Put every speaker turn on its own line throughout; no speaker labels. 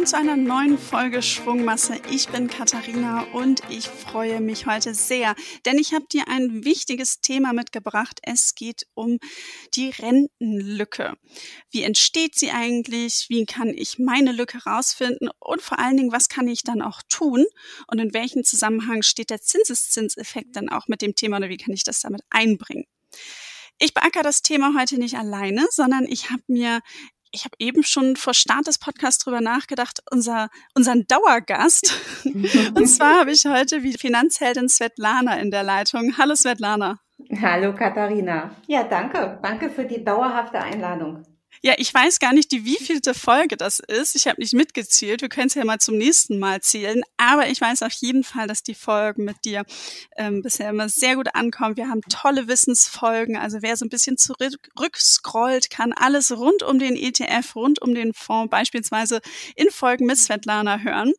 willkommen zu einer neuen Folge Schwungmasse. Ich bin Katharina und ich freue mich heute sehr, denn ich habe dir ein wichtiges Thema mitgebracht. Es geht um die Rentenlücke. Wie entsteht sie eigentlich? Wie kann ich meine Lücke rausfinden? Und vor allen Dingen, was kann ich dann auch tun? Und in welchem Zusammenhang steht der Zinseszinseffekt dann auch mit dem Thema oder wie kann ich das damit einbringen? Ich beackere das Thema heute nicht alleine, sondern ich habe mir ich habe eben schon vor Start des Podcasts drüber nachgedacht, unser, unseren Dauergast. Und zwar habe ich heute wie Finanzheldin Svetlana in der Leitung. Hallo Svetlana.
Hallo Katharina. Ja, danke. Danke für die dauerhafte Einladung.
Ja, ich weiß gar nicht, die wievielte Folge das ist. Ich habe nicht mitgezählt. Wir können es ja mal zum nächsten Mal zählen. Aber ich weiß auf jeden Fall, dass die Folgen mit dir ähm, bisher immer sehr gut ankommen. Wir haben tolle Wissensfolgen. Also wer so ein bisschen zurückscrollt, kann alles rund um den ETF, rund um den Fonds beispielsweise in Folgen mit Svetlana hören.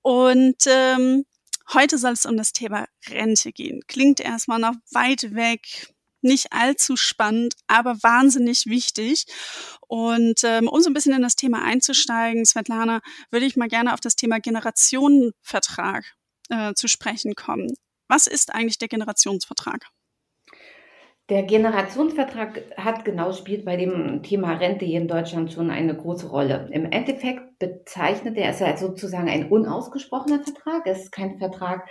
Und ähm, heute soll es um das Thema Rente gehen. Klingt erstmal noch weit weg nicht allzu spannend, aber wahnsinnig wichtig. Und ähm, um so ein bisschen in das Thema einzusteigen, Svetlana, würde ich mal gerne auf das Thema Generationenvertrag äh, zu sprechen kommen. Was ist eigentlich der Generationsvertrag?
Der Generationsvertrag hat genau spielt bei dem Thema Rente hier in Deutschland schon eine große Rolle. Im Endeffekt bezeichnet er es sozusagen ein unausgesprochener Vertrag. Es ist kein Vertrag,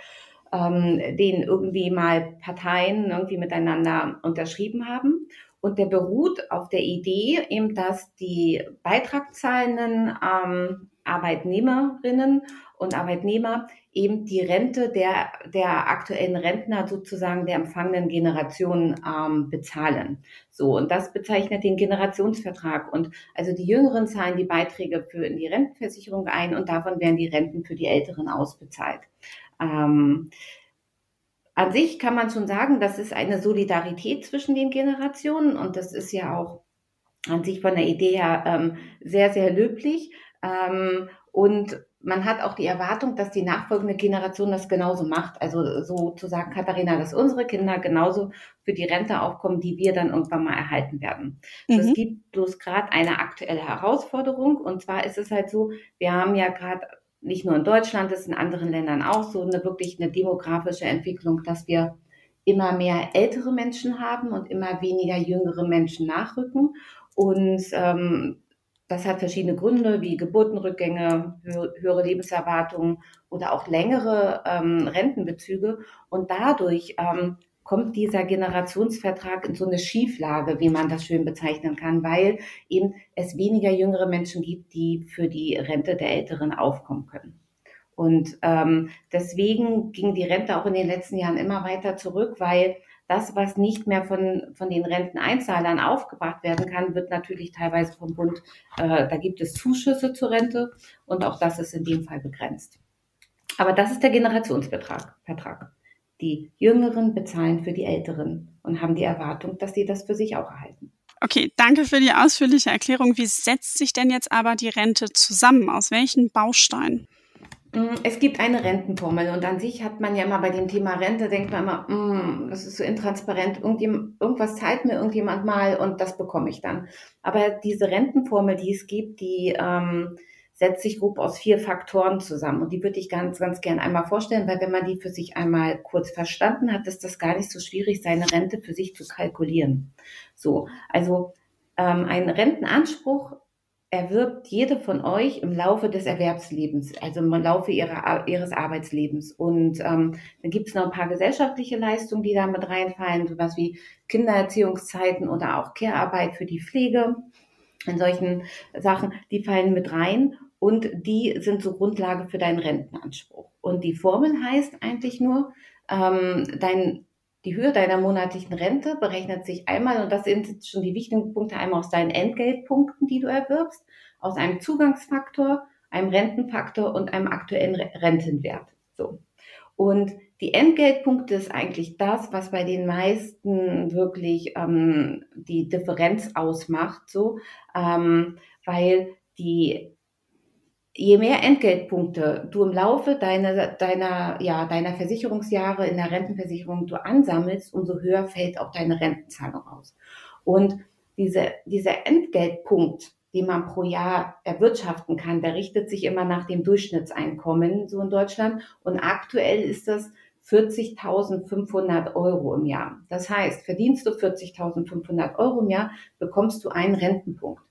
ähm, den irgendwie mal Parteien irgendwie miteinander unterschrieben haben. Und der beruht auf der Idee, eben, dass die beitragzahlenden ähm, Arbeitnehmerinnen und Arbeitnehmer eben die Rente der, der aktuellen Rentner sozusagen der empfangenen Generation ähm, bezahlen. So, und das bezeichnet den Generationsvertrag. Und also die Jüngeren zahlen die Beiträge für in die Rentenversicherung ein und davon werden die Renten für die Älteren ausbezahlt. Ähm, an sich kann man schon sagen, das ist eine Solidarität zwischen den Generationen und das ist ja auch an sich von der Idee her ähm, sehr, sehr löblich. Ähm, und man hat auch die Erwartung, dass die nachfolgende Generation das genauso macht. Also sozusagen, Katharina, dass unsere Kinder genauso für die Rente aufkommen, die wir dann irgendwann mal erhalten werden. Mhm. Es gibt bloß gerade eine aktuelle Herausforderung. Und zwar ist es halt so, wir haben ja gerade nicht nur in Deutschland, ist in anderen Ländern auch so, eine wirklich eine demografische Entwicklung, dass wir immer mehr ältere Menschen haben und immer weniger jüngere Menschen nachrücken. Und ähm, das hat verschiedene Gründe wie Geburtenrückgänge, höhere Lebenserwartungen oder auch längere ähm, Rentenbezüge. Und dadurch ähm, kommt dieser Generationsvertrag in so eine Schieflage, wie man das schön bezeichnen kann, weil eben es weniger jüngere Menschen gibt, die für die Rente der Älteren aufkommen können. Und ähm, deswegen ging die Rente auch in den letzten Jahren immer weiter zurück, weil das, was nicht mehr von, von den Renteneinzahlern aufgebracht werden kann, wird natürlich teilweise vom Bund, äh, da gibt es Zuschüsse zur Rente und auch das ist in dem Fall begrenzt. Aber das ist der Generationsvertrag. Vertrag. Die Jüngeren bezahlen für die Älteren und haben die Erwartung, dass sie das für sich auch erhalten.
Okay, danke für die ausführliche Erklärung. Wie setzt sich denn jetzt aber die Rente zusammen? Aus welchen Bausteinen?
Mm, es gibt eine Rentenformel und an sich hat man ja immer bei dem Thema Rente, denkt man immer, mm, das ist so intransparent, irgendwas zahlt mir irgendjemand mal und das bekomme ich dann. Aber diese Rentenformel, die es gibt, die ähm, setzt sich grob aus vier Faktoren zusammen. Und die würde ich ganz, ganz gern einmal vorstellen, weil wenn man die für sich einmal kurz verstanden hat, ist das gar nicht so schwierig, seine Rente für sich zu kalkulieren. So, also ähm, ein Rentenanspruch erwirbt jede von euch im Laufe des Erwerbslebens, also im Laufe ihrer, ihres Arbeitslebens. Und ähm, dann gibt es noch ein paar gesellschaftliche Leistungen, die da mit reinfallen, sowas wie Kindererziehungszeiten oder auch Care-Arbeit für die Pflege. In solchen Sachen, die fallen mit rein und die sind so Grundlage für deinen Rentenanspruch. Und die Formel heißt eigentlich nur, ähm, dein, die Höhe deiner monatlichen Rente berechnet sich einmal, und das sind schon die wichtigen Punkte, einmal aus deinen Entgeltpunkten, die du erwirbst, aus einem Zugangsfaktor, einem Rentenfaktor und einem aktuellen Rentenwert. So. Und die Entgeltpunkte ist eigentlich das, was bei den meisten wirklich ähm, die Differenz ausmacht, so, ähm, weil die je mehr Entgeltpunkte du im Laufe deiner, deiner, ja, deiner Versicherungsjahre in der Rentenversicherung du ansammelst, umso höher fällt auch deine Rentenzahlung aus. Und diese, dieser Entgeltpunkt, den man pro Jahr erwirtschaften kann, der richtet sich immer nach dem Durchschnittseinkommen so in Deutschland. Und aktuell ist das 40.500 Euro im Jahr. Das heißt, verdienst du 40.500 Euro im Jahr, bekommst du einen Rentenpunkt.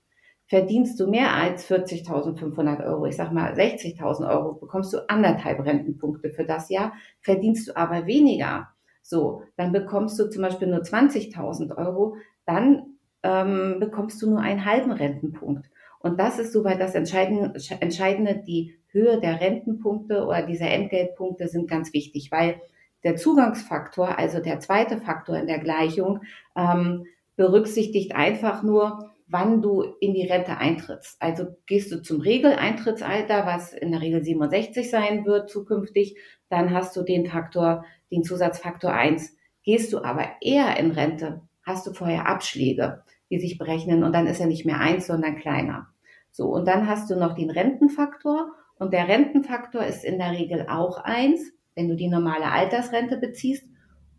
Verdienst du mehr als 40.500 Euro, ich sag mal 60.000 Euro, bekommst du anderthalb Rentenpunkte für das Jahr. Verdienst du aber weniger, so, dann bekommst du zum Beispiel nur 20.000 Euro, dann ähm, bekommst du nur einen halben Rentenpunkt. Und das ist soweit das Entscheidende, Entscheidende, die Höhe der Rentenpunkte oder dieser Entgeltpunkte sind ganz wichtig, weil der Zugangsfaktor, also der zweite Faktor in der Gleichung, ähm, berücksichtigt einfach nur, wann du in die Rente eintrittst. Also gehst du zum Regeleintrittsalter, was in der Regel 67 sein wird zukünftig, dann hast du den Faktor, den Zusatzfaktor 1. Gehst du aber eher in Rente, hast du vorher Abschläge die sich berechnen und dann ist er nicht mehr eins, sondern kleiner. So, und dann hast du noch den Rentenfaktor und der Rentenfaktor ist in der Regel auch eins, wenn du die normale Altersrente beziehst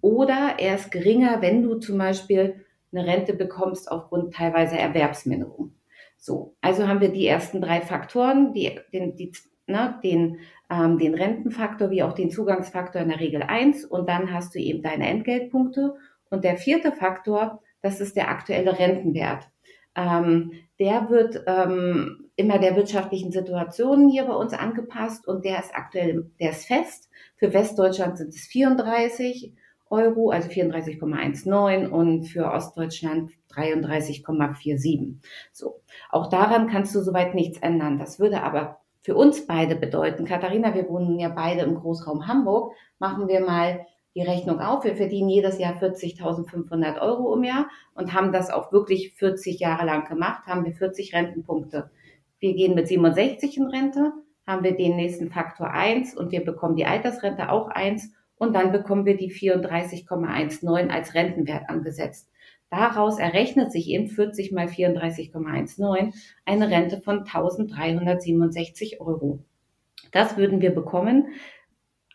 oder er ist geringer, wenn du zum Beispiel eine Rente bekommst aufgrund teilweise Erwerbsminderung. So, also haben wir die ersten drei Faktoren, die, den, die, ne, den, ähm, den Rentenfaktor wie auch den Zugangsfaktor in der Regel eins und dann hast du eben deine Entgeltpunkte. Und der vierte Faktor das ist der aktuelle Rentenwert. Ähm, der wird ähm, immer der wirtschaftlichen Situation hier bei uns angepasst und der ist aktuell, der ist fest. Für Westdeutschland sind es 34 Euro, also 34,19 und für Ostdeutschland 33,47. So. Auch daran kannst du soweit nichts ändern. Das würde aber für uns beide bedeuten, Katharina, wir wohnen ja beide im Großraum Hamburg, machen wir mal die Rechnung auf. Wir verdienen jedes Jahr 40.500 Euro im Jahr und haben das auch wirklich 40 Jahre lang gemacht, haben wir 40 Rentenpunkte. Wir gehen mit 67 in Rente, haben wir den nächsten Faktor 1 und wir bekommen die Altersrente auch 1 und dann bekommen wir die 34,19 als Rentenwert angesetzt. Daraus errechnet sich eben 40 mal 34,19 eine Rente von 1367 Euro. Das würden wir bekommen,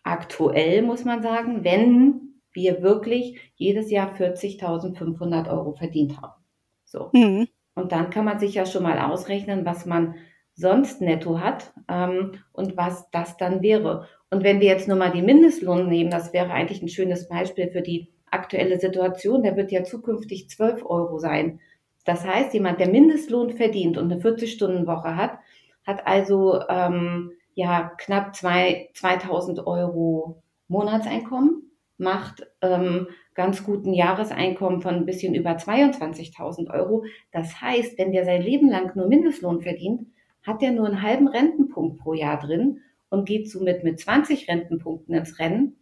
aktuell, muss man sagen, wenn wir wirklich jedes Jahr 40.500 Euro verdient haben. So. Mhm. Und dann kann man sich ja schon mal ausrechnen, was man sonst netto hat ähm, und was das dann wäre. Und wenn wir jetzt nur mal die Mindestlohn nehmen, das wäre eigentlich ein schönes Beispiel für die aktuelle Situation, der wird ja zukünftig 12 Euro sein. Das heißt, jemand, der Mindestlohn verdient und eine 40-Stunden-Woche hat, hat also ähm, ja knapp zwei, 2000 Euro Monatseinkommen, macht ähm, ganz guten Jahreseinkommen von ein bisschen über 22.000 Euro. Das heißt, wenn der sein Leben lang nur Mindestlohn verdient, hat er nur einen halben Rentenpunkt pro Jahr drin und geht somit mit 20 Rentenpunkten ins Rennen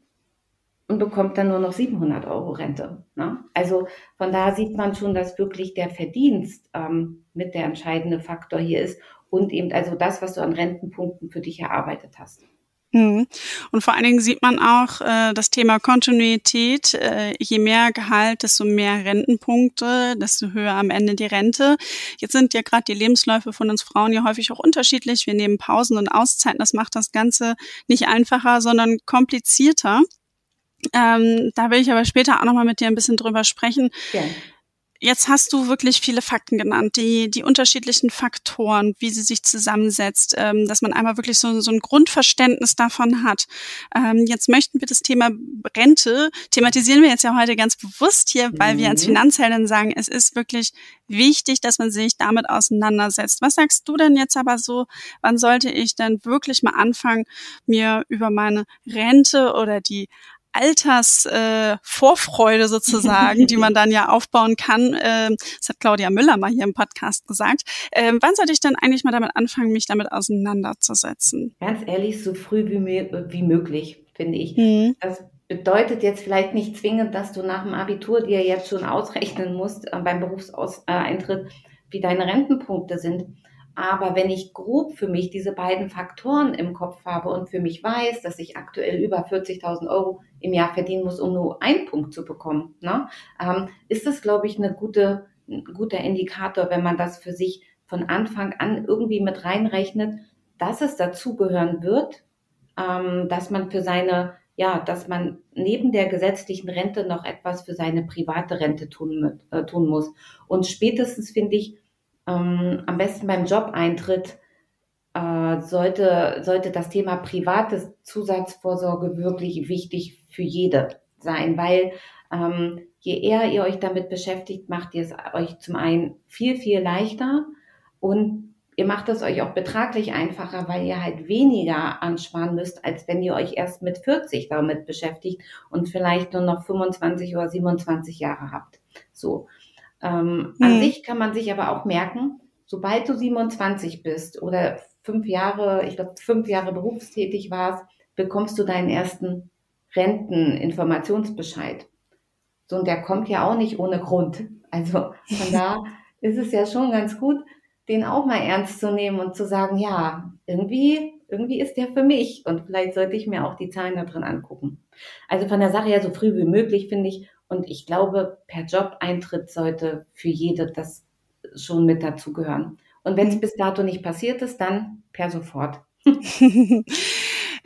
und bekommt dann nur noch 700 Euro Rente. Ne? Also von da sieht man schon, dass wirklich der Verdienst ähm, mit der entscheidende Faktor hier ist und eben also das, was du an Rentenpunkten für dich erarbeitet hast.
Mhm. Und vor allen Dingen sieht man auch äh, das Thema Kontinuität. Äh, je mehr Gehalt, desto mehr Rentenpunkte, desto höher am Ende die Rente. Jetzt sind ja gerade die Lebensläufe von uns Frauen ja häufig auch unterschiedlich. Wir nehmen Pausen und Auszeiten. Das macht das Ganze nicht einfacher, sondern komplizierter. Ähm, da will ich aber später auch nochmal mit dir ein bisschen drüber sprechen. Ja. Jetzt hast du wirklich viele Fakten genannt, die, die unterschiedlichen Faktoren, wie sie sich zusammensetzt, ähm, dass man einmal wirklich so, so ein Grundverständnis davon hat. Ähm, jetzt möchten wir das Thema Rente, thematisieren wir jetzt ja heute ganz bewusst hier, weil mhm. wir als mhm. Finanzheldin sagen, es ist wirklich wichtig, dass man sich damit auseinandersetzt. Was sagst du denn jetzt aber so, wann sollte ich denn wirklich mal anfangen, mir über meine Rente oder die Altersvorfreude äh, sozusagen, die man dann ja aufbauen kann. Ähm, das hat Claudia Müller mal hier im Podcast gesagt. Ähm, wann sollte ich denn eigentlich mal damit anfangen, mich damit auseinanderzusetzen?
Ganz ehrlich, so früh wie, wie möglich, finde ich. Mhm. Das bedeutet jetzt vielleicht nicht zwingend, dass du nach dem Abitur dir jetzt schon ausrechnen musst äh, beim Berufseintritt, wie deine Rentenpunkte sind. Aber wenn ich grob für mich diese beiden Faktoren im Kopf habe und für mich weiß, dass ich aktuell über 40.000 Euro im Jahr verdienen muss, um nur einen Punkt zu bekommen, ne, ähm, ist das, glaube ich, eine gute, ein guter Indikator, wenn man das für sich von Anfang an irgendwie mit reinrechnet, dass es dazugehören wird, ähm, dass man für seine, ja, dass man neben der gesetzlichen Rente noch etwas für seine private Rente tun, äh, tun muss. Und spätestens finde ich, ähm, am besten beim Jobeintritt äh, sollte, sollte das Thema private Zusatzvorsorge wirklich wichtig für jede sein, weil ähm, je eher ihr euch damit beschäftigt, macht ihr es euch zum einen viel, viel leichter und ihr macht es euch auch betraglich einfacher, weil ihr halt weniger ansparen müsst, als wenn ihr euch erst mit 40 damit beschäftigt und vielleicht nur noch 25 oder 27 Jahre habt. So. Ähm, hm. An sich kann man sich aber auch merken, sobald du 27 bist oder fünf Jahre, ich glaube fünf Jahre berufstätig warst, bekommst du deinen ersten Renteninformationsbescheid. So, und der kommt ja auch nicht ohne Grund. Also von da ist es ja schon ganz gut, den auch mal ernst zu nehmen und zu sagen, ja, irgendwie, irgendwie ist der für mich und vielleicht sollte ich mir auch die Zahlen da drin angucken. Also von der Sache her so früh wie möglich, finde ich. Und ich glaube, per Job-Eintritt sollte für jede das schon mit dazugehören. Und wenn es mhm. bis dato nicht passiert ist, dann per sofort.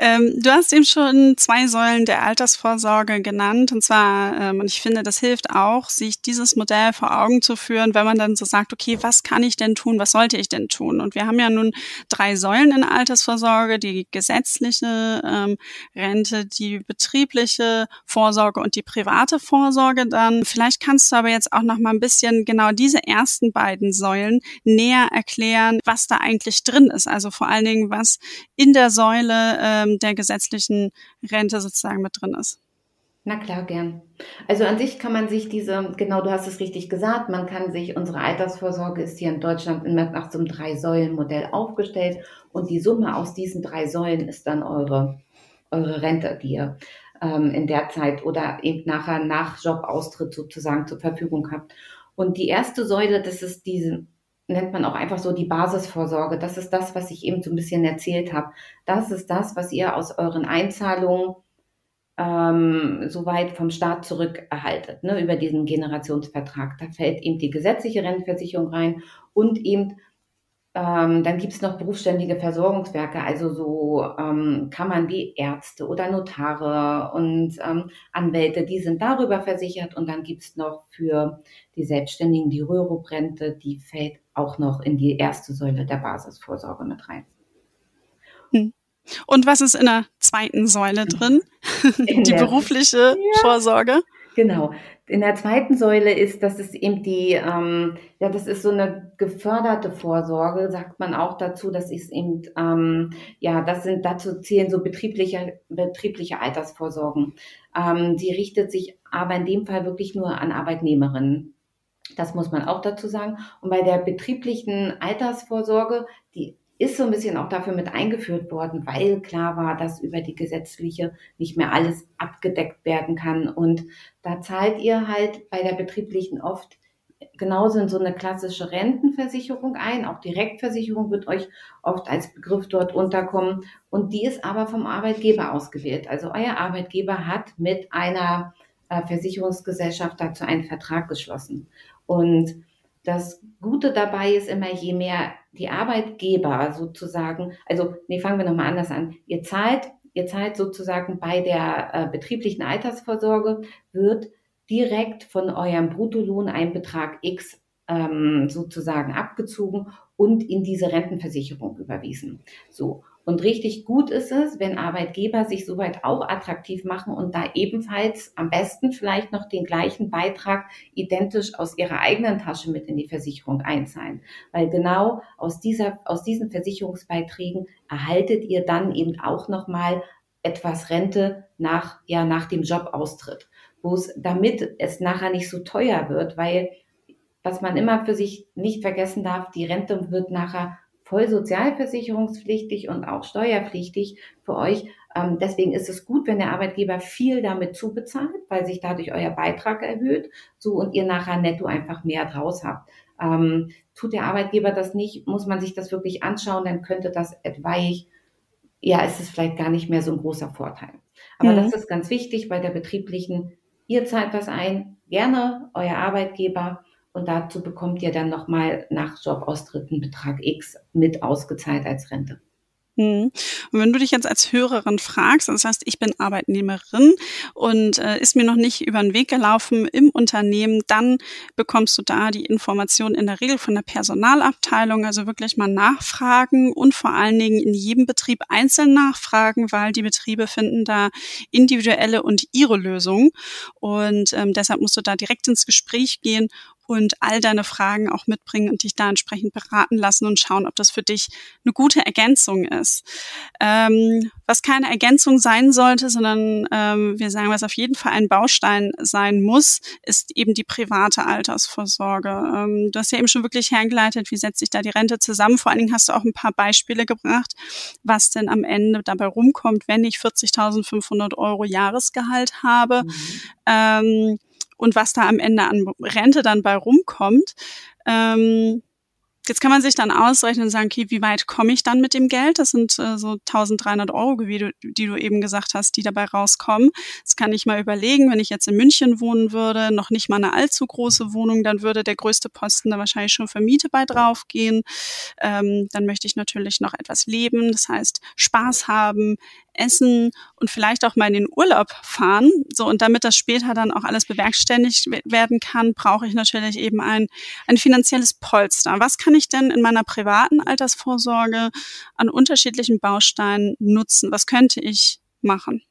Ähm, du hast eben schon zwei Säulen der Altersvorsorge genannt. Und zwar, ähm, und ich finde, das hilft auch, sich dieses Modell vor Augen zu führen, wenn man dann so sagt, okay, was kann ich denn tun? Was sollte ich denn tun? Und wir haben ja nun drei Säulen in Altersvorsorge, die gesetzliche ähm, Rente, die betriebliche Vorsorge und die private Vorsorge dann. Vielleicht kannst du aber jetzt auch noch mal ein bisschen genau diese ersten beiden Säulen näher erklären, was da eigentlich drin ist. Also vor allen Dingen, was in der Säule äh, ähm, der gesetzlichen Rente sozusagen mit drin ist.
Na klar, gern. Also an sich kann man sich diese, genau, du hast es richtig gesagt, man kann sich, unsere Altersvorsorge ist hier in Deutschland nach so einem Drei-Säulen-Modell aufgestellt und die Summe aus diesen drei Säulen ist dann eure, eure Rente, die ihr ähm, in der Zeit oder eben nachher nach Jobaustritt sozusagen zur Verfügung habt. Und die erste Säule, das ist diese nennt man auch einfach so die Basisvorsorge. Das ist das, was ich eben so ein bisschen erzählt habe. Das ist das, was ihr aus euren Einzahlungen ähm, soweit vom Staat zurückerhaltet, ne, über diesen Generationsvertrag. Da fällt eben die gesetzliche Rentenversicherung rein und eben ähm, dann gibt es noch berufsständige Versorgungswerke, also so ähm, Kammern wie Ärzte oder Notare und ähm, Anwälte, die sind darüber versichert. Und dann gibt es noch für die Selbstständigen die Rürup-Rente, die fällt auch noch in die erste Säule der Basisvorsorge mit rein.
Hm. Und was ist in der zweiten Säule drin? die berufliche ja. Vorsorge?
Genau. In der zweiten Säule ist, das ist eben die, ähm, ja, das ist so eine geförderte Vorsorge, sagt man auch dazu. Das ist eben, ähm, ja, das sind, dazu zählen so betriebliche, betriebliche Altersvorsorgen. Ähm, die richtet sich aber in dem Fall wirklich nur an Arbeitnehmerinnen. Das muss man auch dazu sagen. Und bei der betrieblichen Altersvorsorge, die ist so ein bisschen auch dafür mit eingeführt worden, weil klar war, dass über die gesetzliche nicht mehr alles abgedeckt werden kann. Und da zahlt ihr halt bei der betrieblichen oft genauso in so eine klassische Rentenversicherung ein. Auch Direktversicherung wird euch oft als Begriff dort unterkommen. Und die ist aber vom Arbeitgeber ausgewählt. Also euer Arbeitgeber hat mit einer äh, Versicherungsgesellschaft dazu einen Vertrag geschlossen. Und das Gute dabei ist immer, je mehr die Arbeitgeber sozusagen, also nee, fangen wir nochmal anders an. Ihr zahlt, ihr zahlt sozusagen bei der äh, betrieblichen Altersvorsorge, wird direkt von eurem Bruttolohn ein Betrag X ähm, sozusagen abgezogen und in diese Rentenversicherung überwiesen. So. Und richtig gut ist es, wenn Arbeitgeber sich soweit auch attraktiv machen und da ebenfalls am besten vielleicht noch den gleichen Beitrag identisch aus ihrer eigenen Tasche mit in die Versicherung einzahlen. Weil genau aus dieser, aus diesen Versicherungsbeiträgen erhaltet ihr dann eben auch nochmal etwas Rente nach, ja, nach dem Jobaustritt. Wo es, damit es nachher nicht so teuer wird, weil was man immer für sich nicht vergessen darf, die Rente wird nachher voll sozialversicherungspflichtig und auch steuerpflichtig für euch. Ähm, deswegen ist es gut, wenn der Arbeitgeber viel damit zubezahlt, weil sich dadurch euer Beitrag erhöht, so und ihr nachher netto einfach mehr draus habt. Ähm, tut der Arbeitgeber das nicht, muss man sich das wirklich anschauen, dann könnte das etwaig, ja, ist es vielleicht gar nicht mehr so ein großer Vorteil. Aber mhm. das ist ganz wichtig bei der betrieblichen, ihr zahlt was ein, gerne euer Arbeitgeber und dazu bekommt ihr dann nochmal nach Jobaustritten Betrag X mit ausgezahlt als Rente.
Mhm. Und wenn du dich jetzt als Hörerin fragst, das heißt, ich bin Arbeitnehmerin und äh, ist mir noch nicht über den Weg gelaufen im Unternehmen, dann bekommst du da die Information in der Regel von der Personalabteilung, also wirklich mal nachfragen und vor allen Dingen in jedem Betrieb einzeln nachfragen, weil die Betriebe finden da individuelle und ihre Lösung. Und ähm, deshalb musst du da direkt ins Gespräch gehen und all deine Fragen auch mitbringen und dich da entsprechend beraten lassen und schauen, ob das für dich eine gute Ergänzung ist. Ähm, was keine Ergänzung sein sollte, sondern ähm, wir sagen, was auf jeden Fall ein Baustein sein muss, ist eben die private Altersvorsorge. Ähm, du hast ja eben schon wirklich hergeleitet, wie setzt sich da die Rente zusammen. Vor allen Dingen hast du auch ein paar Beispiele gebracht, was denn am Ende dabei rumkommt, wenn ich 40.500 Euro Jahresgehalt habe. Mhm. Und was da am Ende an Rente dann bei rumkommt. Ähm, Jetzt kann man sich dann ausrechnen und sagen, okay, wie weit komme ich dann mit dem Geld? Das sind äh, so 1300 Euro, wie du, die du eben gesagt hast, die dabei rauskommen. Das kann ich mal überlegen, wenn ich jetzt in München wohnen würde, noch nicht mal eine allzu große Wohnung, dann würde der größte Posten da wahrscheinlich schon für Miete bei draufgehen. Ähm, dann möchte ich natürlich noch etwas leben, das heißt Spaß haben, essen und vielleicht auch mal in den Urlaub fahren. So, und damit das später dann auch alles bewerkstelligt werden kann, brauche ich natürlich eben ein, ein finanzielles Polster. Was kann ich denn in meiner privaten Altersvorsorge an unterschiedlichen Bausteinen nutzen? Was könnte ich machen?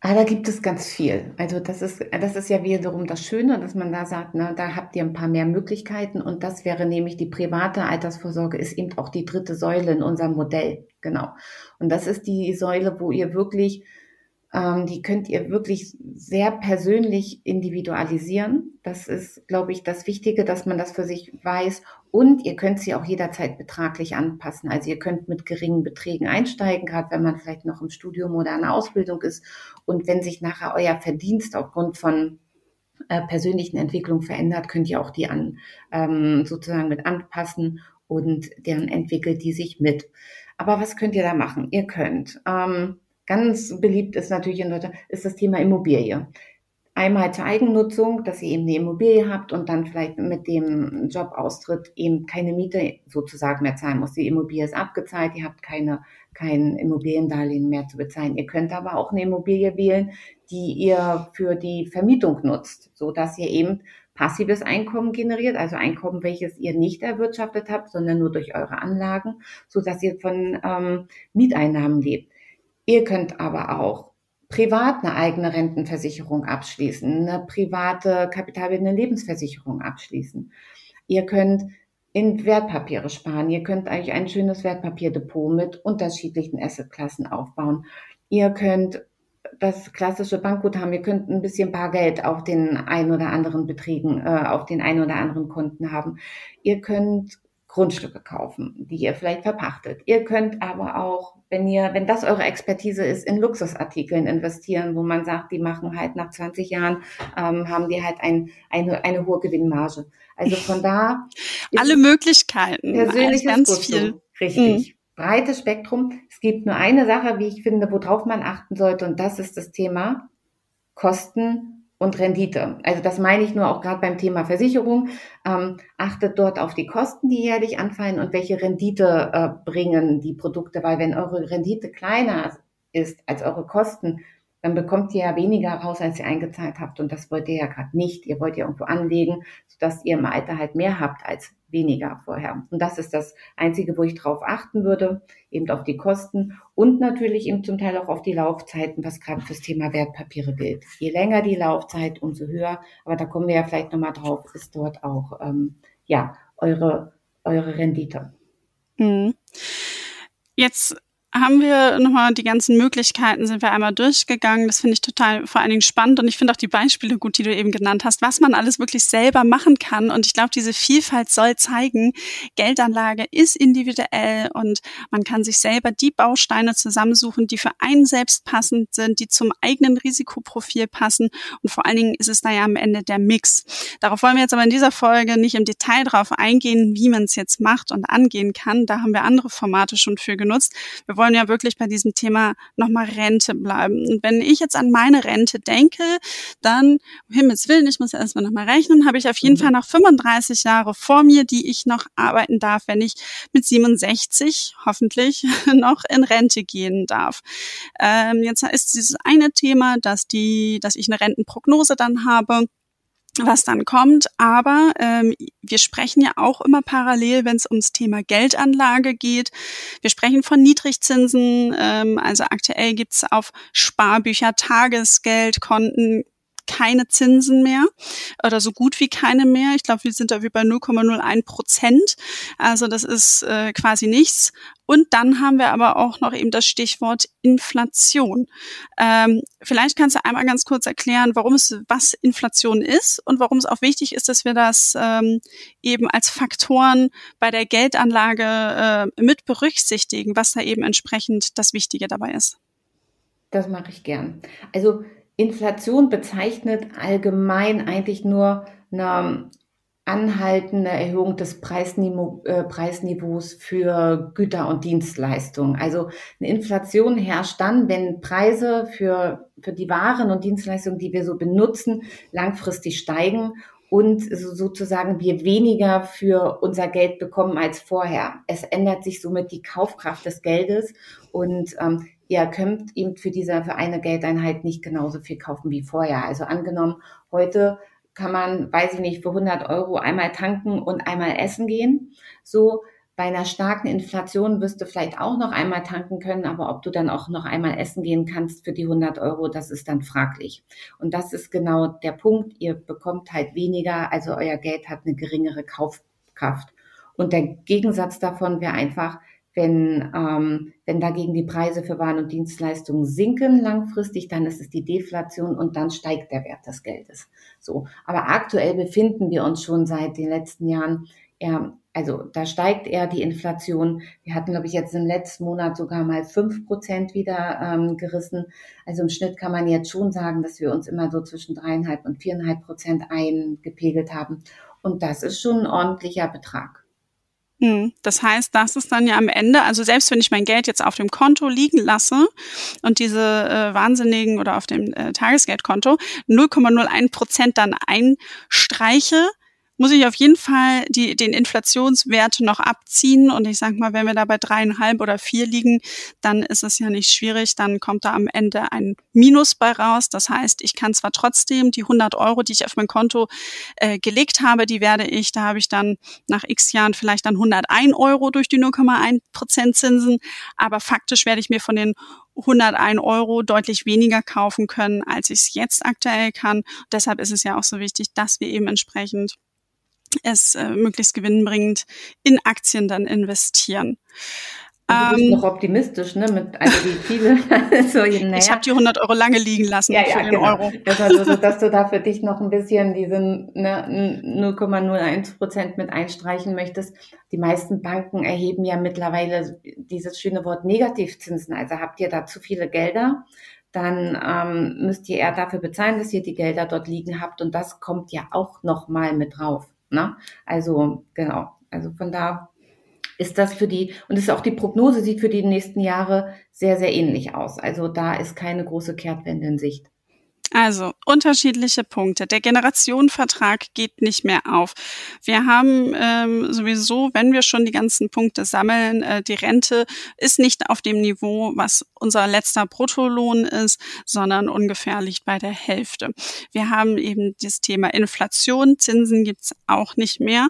Ah, da gibt es ganz viel. Also das ist, das ist ja wiederum das Schöne, dass man da sagt, na, da habt ihr ein paar mehr Möglichkeiten und das wäre nämlich die private Altersvorsorge ist eben auch die dritte Säule in unserem Modell. Genau. Und das ist die Säule, wo ihr wirklich ähm, die könnt ihr wirklich sehr persönlich individualisieren. Das ist, glaube ich, das Wichtige, dass man das für sich weiß. Und ihr könnt sie auch jederzeit betraglich anpassen. Also ihr könnt mit geringen Beträgen einsteigen, gerade wenn man vielleicht noch im Studium oder in der Ausbildung ist. Und wenn sich nachher euer Verdienst aufgrund von äh, persönlichen Entwicklung verändert, könnt ihr auch die an ähm, sozusagen mit anpassen und dann entwickelt die sich mit. Aber was könnt ihr da machen? Ihr könnt ähm, Ganz beliebt ist natürlich in Deutschland, ist das Thema Immobilie. Einmal zur Eigennutzung, dass ihr eben eine Immobilie habt und dann vielleicht mit dem Jobaustritt eben keine Miete sozusagen mehr zahlen muss. Die Immobilie ist abgezahlt, ihr habt keine, kein Immobiliendarlehen mehr zu bezahlen. Ihr könnt aber auch eine Immobilie wählen, die ihr für die Vermietung nutzt, so dass ihr eben passives Einkommen generiert, also Einkommen, welches ihr nicht erwirtschaftet habt, sondern nur durch eure Anlagen, so dass ihr von ähm, Mieteinnahmen lebt. Ihr könnt aber auch privat eine eigene Rentenversicherung abschließen, eine private kapitalbildende Lebensversicherung abschließen. Ihr könnt in Wertpapiere sparen. Ihr könnt eigentlich ein schönes Wertpapierdepot mit unterschiedlichen Assetklassen aufbauen. Ihr könnt das klassische Bankguthaben, ihr könnt ein bisschen Bargeld auf den ein oder anderen Beträgen, äh, auf den ein oder anderen Konten haben. Ihr könnt Grundstücke kaufen, die ihr vielleicht verpachtet. Ihr könnt aber auch, wenn ihr, wenn das eure Expertise ist, in Luxusartikeln investieren, wo man sagt, die machen halt nach 20 Jahren, ähm, haben die halt ein, eine, eine hohe Gewinnmarge. Also von da.
Alle Möglichkeiten.
Persönliches ganz Gusto. viel. Richtig. Mhm. Breites Spektrum. Es gibt nur eine Sache, wie ich finde, worauf man achten sollte, und das ist das Thema Kosten und Rendite. Also das meine ich nur auch gerade beim Thema Versicherung. Ähm, achtet dort auf die Kosten, die jährlich anfallen und welche Rendite äh, bringen die Produkte, weil wenn eure Rendite kleiner ist als eure Kosten, dann bekommt ihr ja weniger raus, als ihr eingezahlt habt. Und das wollt ihr ja gerade nicht. Ihr wollt ja irgendwo anlegen, sodass ihr im Alter halt mehr habt als weniger vorher. Und das ist das Einzige, wo ich drauf achten würde, eben auf die Kosten und natürlich eben zum Teil auch auf die Laufzeiten, was gerade fürs Thema Wertpapiere gilt. Je länger die Laufzeit, umso höher. Aber da kommen wir ja vielleicht nochmal drauf, ist dort auch, ähm, ja, eure, eure Rendite.
Mhm. Jetzt haben wir nochmal die ganzen Möglichkeiten, sind wir einmal durchgegangen. Das finde ich total vor allen Dingen spannend und ich finde auch die Beispiele gut, die du eben genannt hast, was man alles wirklich selber machen kann. Und ich glaube, diese Vielfalt soll zeigen, Geldanlage ist individuell und man kann sich selber die Bausteine zusammensuchen, die für einen selbst passend sind, die zum eigenen Risikoprofil passen. Und vor allen Dingen ist es da ja am Ende der Mix. Darauf wollen wir jetzt aber in dieser Folge nicht im Detail drauf eingehen, wie man es jetzt macht und angehen kann. Da haben wir andere Formate schon für genutzt. Wir wollen wollen ja wirklich bei diesem Thema nochmal Rente bleiben. Und wenn ich jetzt an meine Rente denke, dann, um Himmels Willen, ich muss erstmal nochmal rechnen, habe ich auf jeden mhm. Fall noch 35 Jahre vor mir, die ich noch arbeiten darf, wenn ich mit 67 hoffentlich noch in Rente gehen darf. Ähm, jetzt ist dieses eine Thema, dass die, dass ich eine Rentenprognose dann habe was dann kommt. Aber ähm, wir sprechen ja auch immer parallel, wenn es ums Thema Geldanlage geht. Wir sprechen von Niedrigzinsen. Ähm, also aktuell gibt's auf Sparbücher, Tagesgeldkonten keine Zinsen mehr oder so gut wie keine mehr. Ich glaube, wir sind da wie bei 0,01 Prozent. Also das ist äh, quasi nichts. Und dann haben wir aber auch noch eben das Stichwort Inflation. Ähm, vielleicht kannst du einmal ganz kurz erklären, warum es was Inflation ist und warum es auch wichtig ist, dass wir das ähm, eben als Faktoren bei der Geldanlage äh, mit berücksichtigen, was da eben entsprechend das Wichtige dabei ist.
Das mache ich gern. Also Inflation bezeichnet allgemein eigentlich nur eine anhaltende Erhöhung des Preisniveau, äh, Preisniveaus für Güter und Dienstleistungen. Also eine Inflation herrscht dann, wenn Preise für, für die Waren und Dienstleistungen, die wir so benutzen, langfristig steigen und sozusagen wir weniger für unser Geld bekommen als vorher. Es ändert sich somit die Kaufkraft des Geldes und ähm, ihr könnt eben für diese, für eine Geldeinheit nicht genauso viel kaufen wie vorher. Also angenommen, heute kann man, weiß ich nicht, für 100 Euro einmal tanken und einmal essen gehen. So bei einer starken Inflation wirst du vielleicht auch noch einmal tanken können, aber ob du dann auch noch einmal essen gehen kannst für die 100 Euro, das ist dann fraglich. Und das ist genau der Punkt. Ihr bekommt halt weniger, also euer Geld hat eine geringere Kaufkraft. Und der Gegensatz davon wäre einfach, wenn, ähm, wenn dagegen die Preise für Waren und Dienstleistungen sinken langfristig, dann ist es die Deflation und dann steigt der Wert des Geldes. So. Aber aktuell befinden wir uns schon seit den letzten Jahren eher, also da steigt eher die Inflation. Wir hatten, glaube ich, jetzt im letzten Monat sogar mal fünf Prozent wieder ähm, gerissen. Also im Schnitt kann man jetzt schon sagen, dass wir uns immer so zwischen dreieinhalb und viereinhalb Prozent eingepegelt haben. Und das ist schon ein ordentlicher Betrag.
Hm, das heißt, das ist dann ja am Ende, also selbst wenn ich mein Geld jetzt auf dem Konto liegen lasse und diese äh, wahnsinnigen oder auf dem äh, Tagesgeldkonto 0,01 Prozent dann einstreiche, muss ich auf jeden Fall die, den Inflationswert noch abziehen. Und ich sage mal, wenn wir da bei dreieinhalb oder vier liegen, dann ist es ja nicht schwierig. Dann kommt da am Ende ein Minus bei raus. Das heißt, ich kann zwar trotzdem die 100 Euro, die ich auf mein Konto äh, gelegt habe, die werde ich, da habe ich dann nach x Jahren vielleicht dann 101 Euro durch die 0,1 Prozent Zinsen. Aber faktisch werde ich mir von den 101 Euro deutlich weniger kaufen können, als ich es jetzt aktuell kann. deshalb ist es ja auch so wichtig, dass wir eben entsprechend es äh, möglichst gewinnbringend in Aktien dann investieren.
Du bist ähm, noch optimistisch, ne? Mit also die Ziele.
so, naja. Ich habe die 100 Euro lange liegen lassen
ja, für ja, den genau. Euro. Das also, so, dass du da für dich noch ein bisschen diesen ne, 0,01 Prozent mit einstreichen möchtest. Die meisten Banken erheben ja mittlerweile dieses schöne Wort Negativzinsen. Also habt ihr da zu viele Gelder, dann ähm, müsst ihr eher dafür bezahlen, dass ihr die Gelder dort liegen habt. Und das kommt ja auch noch mal mit drauf. Ne? Also genau, also von da ist das für die, und ist auch die Prognose sieht für die nächsten Jahre sehr, sehr ähnlich aus. Also da ist keine große Kehrtwende in Sicht.
Also unterschiedliche Punkte. Der Generationenvertrag geht nicht mehr auf. Wir haben ähm, sowieso, wenn wir schon die ganzen Punkte sammeln, äh, die Rente ist nicht auf dem Niveau, was unser letzter Bruttolohn ist, sondern ungefähr liegt bei der Hälfte. Wir haben eben das Thema Inflation, Zinsen gibt's auch nicht mehr.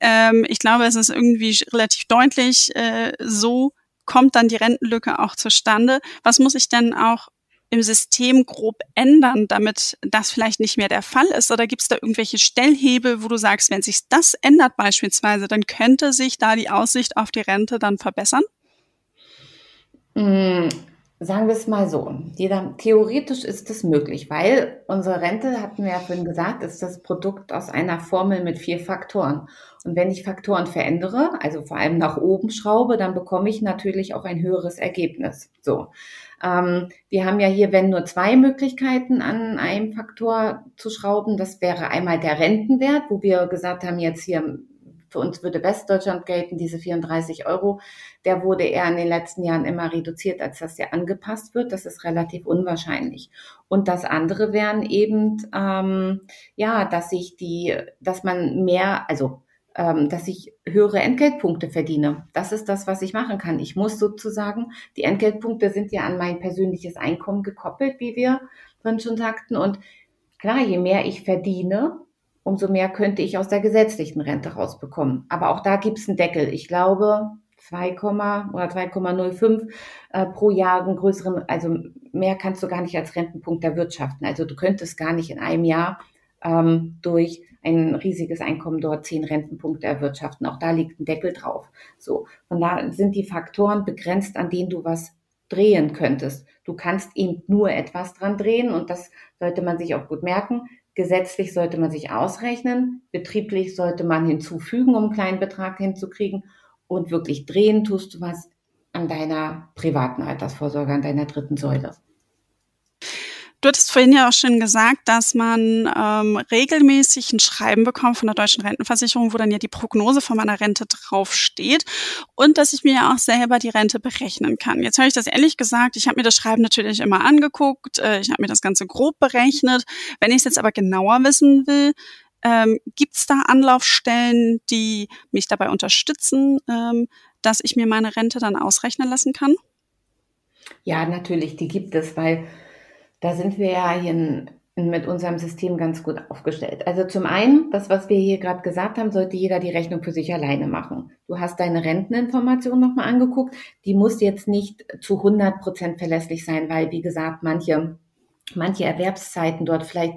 Ähm, ich glaube, es ist irgendwie relativ deutlich äh, so, kommt dann die Rentenlücke auch zustande. Was muss ich denn auch im System grob ändern, damit das vielleicht nicht mehr der Fall ist? Oder gibt es da irgendwelche Stellhebel, wo du sagst, wenn sich das ändert beispielsweise, dann könnte sich da die Aussicht auf die Rente dann verbessern?
Mm, sagen wir es mal so. Theoretisch ist es möglich, weil unsere Rente, hatten wir ja vorhin gesagt, ist das Produkt aus einer Formel mit vier Faktoren. Und wenn ich Faktoren verändere, also vor allem nach oben schraube, dann bekomme ich natürlich auch ein höheres Ergebnis. So. Ähm, wir haben ja hier, wenn nur zwei Möglichkeiten an einem Faktor zu schrauben. Das wäre einmal der Rentenwert, wo wir gesagt haben, jetzt hier für uns würde Westdeutschland gelten, diese 34 Euro. Der wurde eher in den letzten Jahren immer reduziert, als dass der angepasst wird. Das ist relativ unwahrscheinlich. Und das andere wären eben, ähm, ja, dass sich die, dass man mehr, also dass ich höhere Entgeltpunkte verdiene. Das ist das, was ich machen kann. Ich muss sozusagen, die Entgeltpunkte sind ja an mein persönliches Einkommen gekoppelt, wie wir drin schon sagten. Und klar, je mehr ich verdiene, umso mehr könnte ich aus der gesetzlichen Rente rausbekommen. Aber auch da gibt es einen Deckel. Ich glaube, 2, oder 2,05 äh, pro Jahr einen größeren, also mehr kannst du gar nicht als Rentenpunkt erwirtschaften. Also du könntest gar nicht in einem Jahr ähm, durch ein riesiges Einkommen dort zehn Rentenpunkte erwirtschaften. Auch da liegt ein Deckel drauf. So. Von da sind die Faktoren begrenzt, an denen du was drehen könntest. Du kannst eben nur etwas dran drehen und das sollte man sich auch gut merken. Gesetzlich sollte man sich ausrechnen, betrieblich sollte man hinzufügen, um einen kleinen Betrag hinzukriegen und wirklich drehen tust du was an deiner privaten Altersvorsorge, an deiner dritten Säule.
Du hattest vorhin ja auch schon gesagt, dass man ähm, regelmäßig ein Schreiben bekommt von der Deutschen Rentenversicherung, wo dann ja die Prognose von meiner Rente draufsteht und dass ich mir ja auch selber die Rente berechnen kann. Jetzt habe ich das ehrlich gesagt, ich habe mir das Schreiben natürlich immer angeguckt, äh, ich habe mir das Ganze grob berechnet. Wenn ich es jetzt aber genauer wissen will, ähm, Gibt es da Anlaufstellen, die mich dabei unterstützen, ähm, dass ich mir meine Rente dann ausrechnen lassen kann?
Ja, natürlich, die gibt es, weil da sind wir ja hier mit unserem System ganz gut aufgestellt. Also zum einen, das, was wir hier gerade gesagt haben, sollte jeder die Rechnung für sich alleine machen. Du hast deine Renteninformation nochmal angeguckt. Die muss jetzt nicht zu 100 Prozent verlässlich sein, weil, wie gesagt, manche, manche Erwerbszeiten dort vielleicht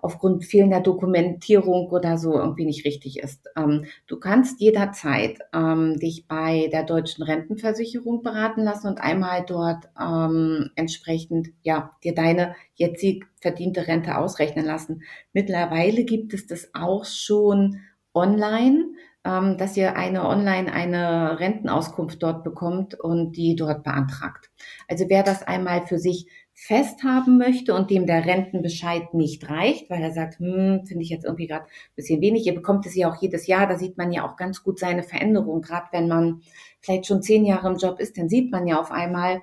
aufgrund fehlender Dokumentierung oder so irgendwie nicht richtig ist. Ähm, du kannst jederzeit ähm, dich bei der deutschen Rentenversicherung beraten lassen und einmal dort ähm, entsprechend ja dir deine jetzig verdiente Rente ausrechnen lassen. Mittlerweile gibt es das auch schon online ähm, dass ihr eine online eine Rentenauskunft dort bekommt und die dort beantragt. Also wer das einmal für sich festhaben möchte und dem der Rentenbescheid nicht reicht, weil er sagt, hm, finde ich jetzt irgendwie gerade ein bisschen wenig. Ihr bekommt es ja auch jedes Jahr, da sieht man ja auch ganz gut seine Veränderung. Gerade wenn man vielleicht schon zehn Jahre im Job ist, dann sieht man ja auf einmal,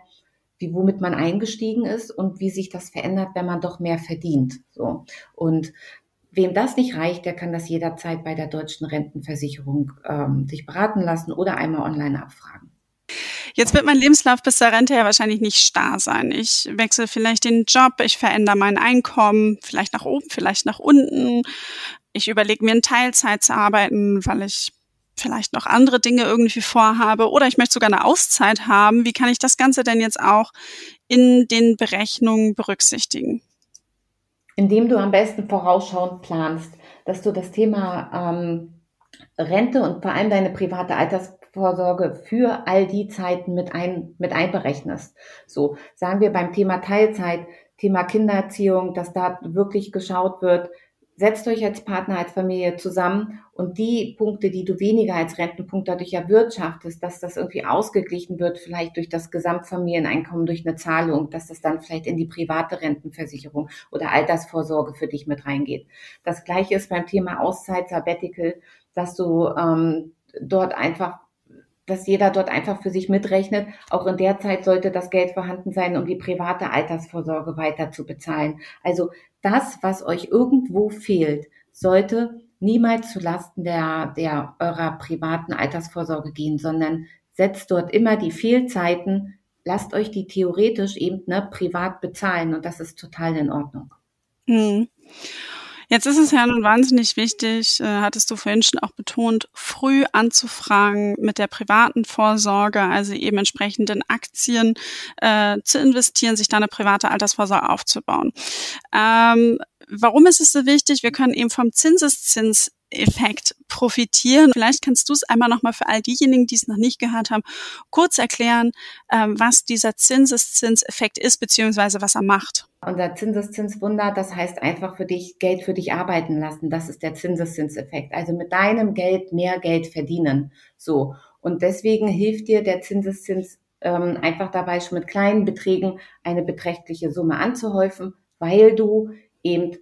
wie womit man eingestiegen ist und wie sich das verändert, wenn man doch mehr verdient. So und Wem das nicht reicht, der kann das jederzeit bei der deutschen Rentenversicherung ähm, sich beraten lassen oder einmal online abfragen.
Jetzt wird mein Lebenslauf bis zur Rente ja wahrscheinlich nicht starr sein. Ich wechsle vielleicht den Job, ich verändere mein Einkommen, vielleicht nach oben, vielleicht nach unten. Ich überlege mir in Teilzeit zu arbeiten, weil ich vielleicht noch andere Dinge irgendwie vorhabe oder ich möchte sogar eine Auszeit haben. Wie kann ich das Ganze denn jetzt auch in den Berechnungen berücksichtigen?
Indem du am besten vorausschauend planst, dass du das Thema ähm, Rente und vor allem deine private Alters Vorsorge für all die Zeiten mit, ein, mit einberechnest. So, sagen wir beim Thema Teilzeit, Thema Kindererziehung, dass da wirklich geschaut wird, setzt euch als Partner, als Familie zusammen und die Punkte, die du weniger als Rentenpunkt dadurch erwirtschaftest, dass das irgendwie ausgeglichen wird, vielleicht durch das Gesamtfamilieneinkommen, durch eine Zahlung, dass das dann vielleicht in die private Rentenversicherung oder Altersvorsorge für dich mit reingeht. Das gleiche ist beim Thema Auszeit, Sabbatical, dass du ähm, dort einfach dass jeder dort einfach für sich mitrechnet. Auch in der Zeit sollte das Geld vorhanden sein, um die private Altersvorsorge weiter zu bezahlen. Also das, was euch irgendwo fehlt, sollte niemals zulasten der, der eurer privaten Altersvorsorge gehen, sondern setzt dort immer die Fehlzeiten, lasst euch die theoretisch eben ne, privat bezahlen und das ist total in Ordnung.
Hm. Jetzt ist es ja nun wahnsinnig wichtig, äh, hattest du vorhin schon auch betont, früh anzufragen mit der privaten Vorsorge, also eben entsprechend in Aktien äh, zu investieren, sich da eine private Altersvorsorge aufzubauen. Ähm, warum ist es so wichtig? Wir können eben vom Zinseszins Effekt profitieren. Vielleicht kannst du es einmal nochmal für all diejenigen, die es noch nicht gehört haben, kurz erklären, ähm, was dieser Zinseszinseffekt ist, beziehungsweise was er macht.
Unser Zinseszinswunder, das heißt einfach für dich Geld für dich arbeiten lassen. Das ist der Zinseszinseffekt. Also mit deinem Geld mehr Geld verdienen. So. Und deswegen hilft dir der Zinseszins ähm, einfach dabei, schon mit kleinen Beträgen eine beträchtliche Summe anzuhäufen, weil du eben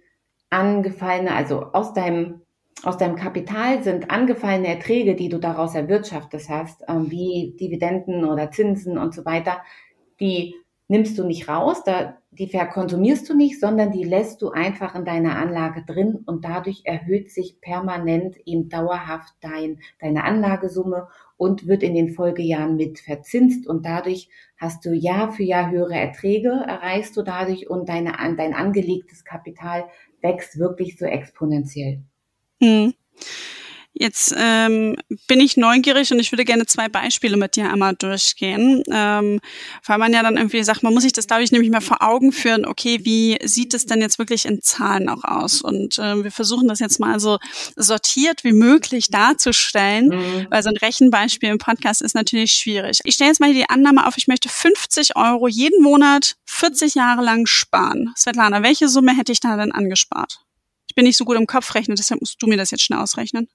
angefallene, also aus deinem aus deinem Kapital sind angefallene Erträge, die du daraus erwirtschaftet hast, ähm, wie Dividenden oder Zinsen und so weiter, die nimmst du nicht raus, da, die verkonsumierst du nicht, sondern die lässt du einfach in deiner Anlage drin und dadurch erhöht sich permanent eben dauerhaft dein, deine Anlagesumme und wird in den Folgejahren mit verzinst und dadurch hast du Jahr für Jahr höhere Erträge, erreichst du dadurch und deine, dein angelegtes Kapital wächst wirklich so exponentiell.
Mhm. Jetzt ähm, bin ich neugierig und ich würde gerne zwei Beispiele mit dir einmal durchgehen, ähm, weil man ja dann irgendwie sagt, man muss sich das, glaube ich, nämlich mal vor Augen führen, okay, wie sieht es denn jetzt wirklich in Zahlen auch aus? Und ähm, wir versuchen das jetzt mal so sortiert wie möglich darzustellen, mhm. weil so ein Rechenbeispiel im Podcast ist natürlich schwierig. Ich stelle jetzt mal die Annahme auf, ich möchte 50 Euro jeden Monat 40 Jahre lang sparen. Svetlana, welche Summe hätte ich da denn angespart? Ich bin nicht so gut im Kopf rechnen, deshalb musst du mir das jetzt schnell ausrechnen.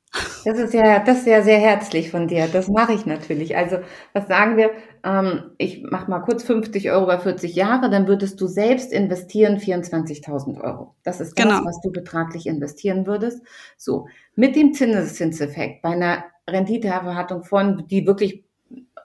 Das ist ja, das ist ja sehr herzlich von dir. Das mache ich natürlich. Also, was sagen wir? Ähm, ich mache mal kurz 50 Euro bei 40 Jahre, dann würdest du selbst investieren 24.000 Euro. Das ist das, genau. was du betraglich investieren würdest. So, mit dem Zinseszinseffekt bei einer Renditeerwartung von, die wirklich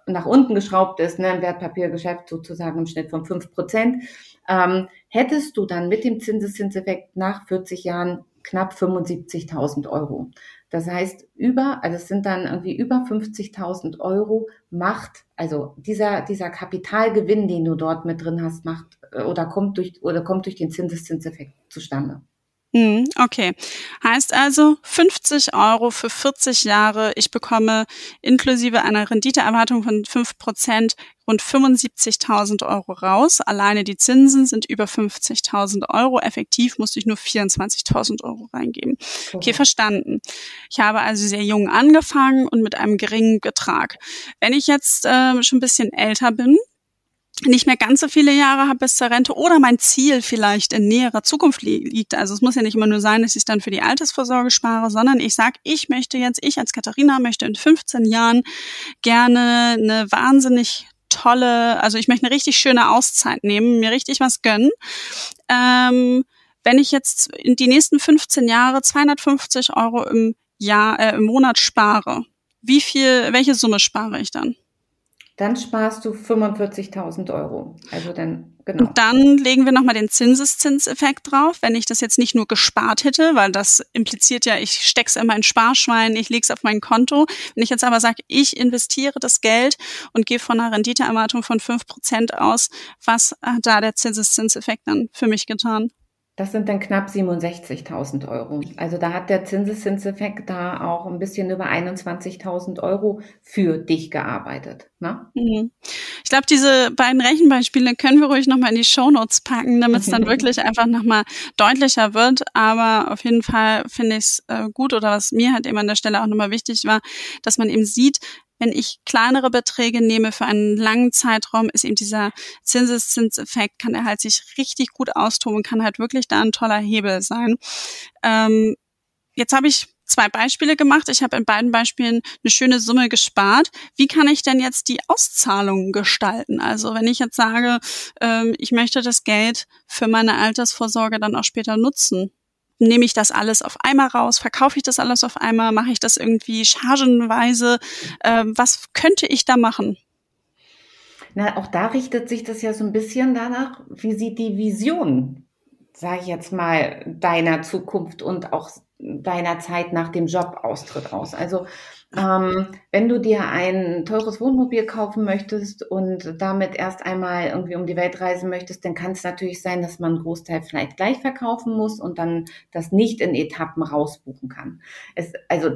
nach unten geschraubt ist, ne, im Wertpapiergeschäft sozusagen im Schnitt von 5 Prozent, ähm, hättest du dann mit dem Zinseszinseffekt nach 40 Jahren knapp 75.000 Euro. Das heißt, über, also es sind dann irgendwie über 50.000 Euro macht, also dieser, dieser Kapitalgewinn, den du dort mit drin hast, macht äh, oder kommt durch, oder kommt durch den Zinseszinseffekt zustande.
Hm, okay. Heißt also 50 Euro für 40 Jahre. Ich bekomme inklusive einer Renditeerwartung von 5 Prozent rund 75.000 Euro raus. Alleine die Zinsen sind über 50.000 Euro. Effektiv musste ich nur 24.000 Euro reingeben. Okay, verstanden. Ich habe also sehr jung angefangen und mit einem geringen Betrag. Wenn ich jetzt äh, schon ein bisschen älter bin, nicht mehr ganz so viele Jahre habe bis zur Rente oder mein Ziel vielleicht in näherer Zukunft liegt. Also es muss ja nicht immer nur sein, dass ich es dann für die Altersvorsorge spare, sondern ich sage, ich möchte jetzt, ich als Katharina möchte in 15 Jahren gerne eine wahnsinnig tolle, also ich möchte eine richtig schöne Auszeit nehmen, mir richtig was gönnen. Ähm, wenn ich jetzt in die nächsten 15 Jahre 250 Euro im Jahr, äh, im Monat spare, wie viel, welche Summe spare ich dann?
Dann sparst du 45.000 Euro. Also dann, genau.
Und dann legen wir nochmal den Zinseszinseffekt drauf, wenn ich das jetzt nicht nur gespart hätte, weil das impliziert ja, ich steck's in mein Sparschwein, ich leg's auf mein Konto. Wenn ich jetzt aber sage, ich investiere das Geld und gehe von einer Renditeerwartung von 5% aus, was hat da der Zinseszinseffekt dann für mich getan?
Das sind dann knapp 67.000 Euro. Also da hat der Zinseszinseffekt da auch ein bisschen über 21.000 Euro für dich gearbeitet. Ne?
Mhm. Ich glaube, diese beiden Rechenbeispiele können wir ruhig nochmal in die Shownotes packen, damit es dann wirklich einfach nochmal deutlicher wird. Aber auf jeden Fall finde ich es äh, gut oder was mir halt eben an der Stelle auch nochmal wichtig war, dass man eben sieht, wenn ich kleinere Beträge nehme für einen langen Zeitraum, ist eben dieser Zinseszinseffekt, kann er halt sich richtig gut austoben und kann halt wirklich da ein toller Hebel sein. Ähm, jetzt habe ich zwei Beispiele gemacht. Ich habe in beiden Beispielen eine schöne Summe gespart. Wie kann ich denn jetzt die Auszahlungen gestalten? Also wenn ich jetzt sage, ähm, ich möchte das Geld für meine Altersvorsorge dann auch später nutzen, nehme ich das alles auf einmal raus? Verkaufe ich das alles auf einmal? Mache ich das irgendwie chargenweise? Ähm, was könnte ich da machen?
Na, auch da richtet sich das ja so ein bisschen danach, wie sieht die Vision, sage ich jetzt mal, deiner Zukunft und auch deiner Zeit nach dem Jobaustritt aus. Also ähm, wenn du dir ein teures Wohnmobil kaufen möchtest und damit erst einmal irgendwie um die Welt reisen möchtest, dann kann es natürlich sein, dass man einen Großteil vielleicht gleich verkaufen muss und dann das nicht in Etappen rausbuchen kann. Es, also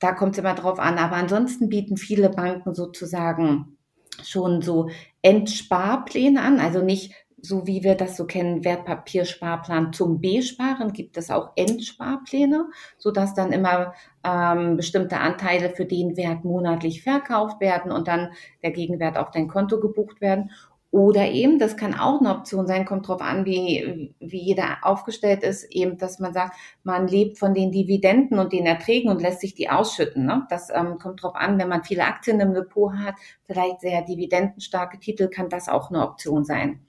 da kommt es immer drauf an. Aber ansonsten bieten viele Banken sozusagen schon so Endsparpläne an, also nicht so wie wir das so kennen, Wertpapiersparplan zum B-Sparen, gibt es auch Endsparpläne, so dass dann immer ähm, bestimmte Anteile für den Wert monatlich verkauft werden und dann der Gegenwert auf dein Konto gebucht werden. Oder eben, das kann auch eine Option sein, kommt drauf an, wie, wie jeder aufgestellt ist, eben, dass man sagt, man lebt von den Dividenden und den Erträgen und lässt sich die ausschütten. Ne? Das ähm, kommt drauf an, wenn man viele Aktien im Depot hat, vielleicht sehr dividendenstarke Titel, kann das auch eine Option sein.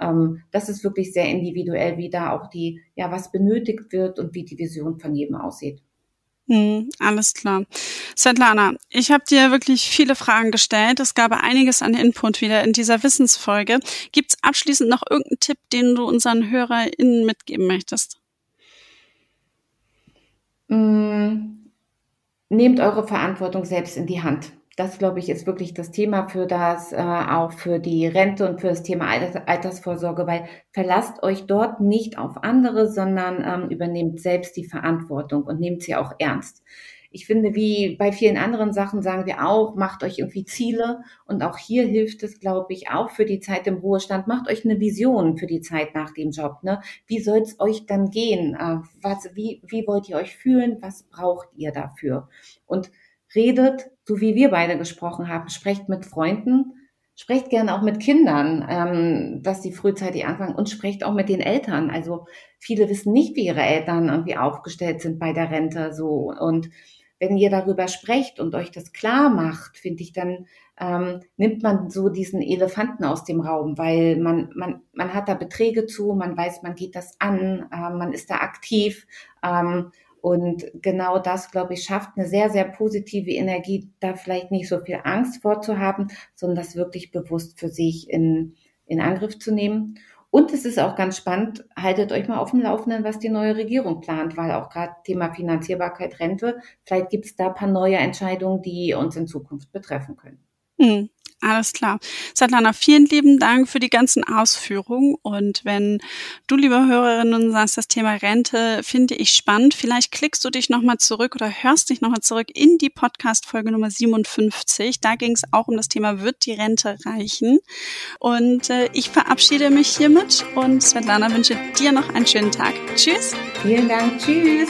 Ähm, das ist wirklich sehr individuell, wie da auch die, ja, was benötigt wird und wie die Vision von jedem aussieht.
Hm, alles klar. Svetlana, ich habe dir wirklich viele Fragen gestellt. Es gab einiges an Input wieder in dieser Wissensfolge. Gibt es abschließend noch irgendeinen Tipp, den du unseren HörerInnen mitgeben möchtest?
Mm, nehmt eure Verantwortung selbst in die Hand. Das, glaube ich, ist wirklich das Thema für das, äh, auch für die Rente und für das Thema Alters Altersvorsorge, weil verlasst euch dort nicht auf andere, sondern ähm, übernehmt selbst die Verantwortung und nehmt sie auch ernst. Ich finde, wie bei vielen anderen Sachen sagen wir auch, macht euch irgendwie Ziele und auch hier hilft es, glaube ich, auch für die Zeit im Ruhestand. Macht euch eine Vision für die Zeit nach dem Job. Ne? Wie soll es euch dann gehen? Äh, was, wie, wie wollt ihr euch fühlen? Was braucht ihr dafür? Und redet, so wie wir beide gesprochen haben, sprecht mit Freunden, sprecht gerne auch mit Kindern, ähm, dass sie frühzeitig anfangen und sprecht auch mit den Eltern. Also viele wissen nicht, wie ihre Eltern irgendwie aufgestellt sind bei der Rente so und wenn ihr darüber sprecht und euch das klar macht, finde ich, dann ähm, nimmt man so diesen Elefanten aus dem Raum, weil man, man, man hat da Beträge zu, man weiß, man geht das an, äh, man ist da aktiv ähm, und genau das, glaube ich, schafft eine sehr, sehr positive Energie, da vielleicht nicht so viel Angst vorzuhaben, sondern das wirklich bewusst für sich in, in Angriff zu nehmen. Und es ist auch ganz spannend, haltet euch mal auf dem Laufenden, was die neue Regierung plant, weil auch gerade Thema Finanzierbarkeit, Rente, vielleicht gibt es da ein paar neue Entscheidungen, die uns in Zukunft betreffen können.
Hm. Alles klar. Satlana, vielen lieben Dank für die ganzen Ausführungen. Und wenn du, liebe Hörerinnen, sagst, das Thema Rente finde ich spannend, vielleicht klickst du dich nochmal zurück oder hörst dich nochmal zurück in die Podcast-Folge Nummer 57. Da ging es auch um das Thema, wird die Rente reichen? Und äh, ich verabschiede mich hiermit und Svetlana wünsche dir noch einen schönen Tag. Tschüss.
Vielen Dank. Tschüss.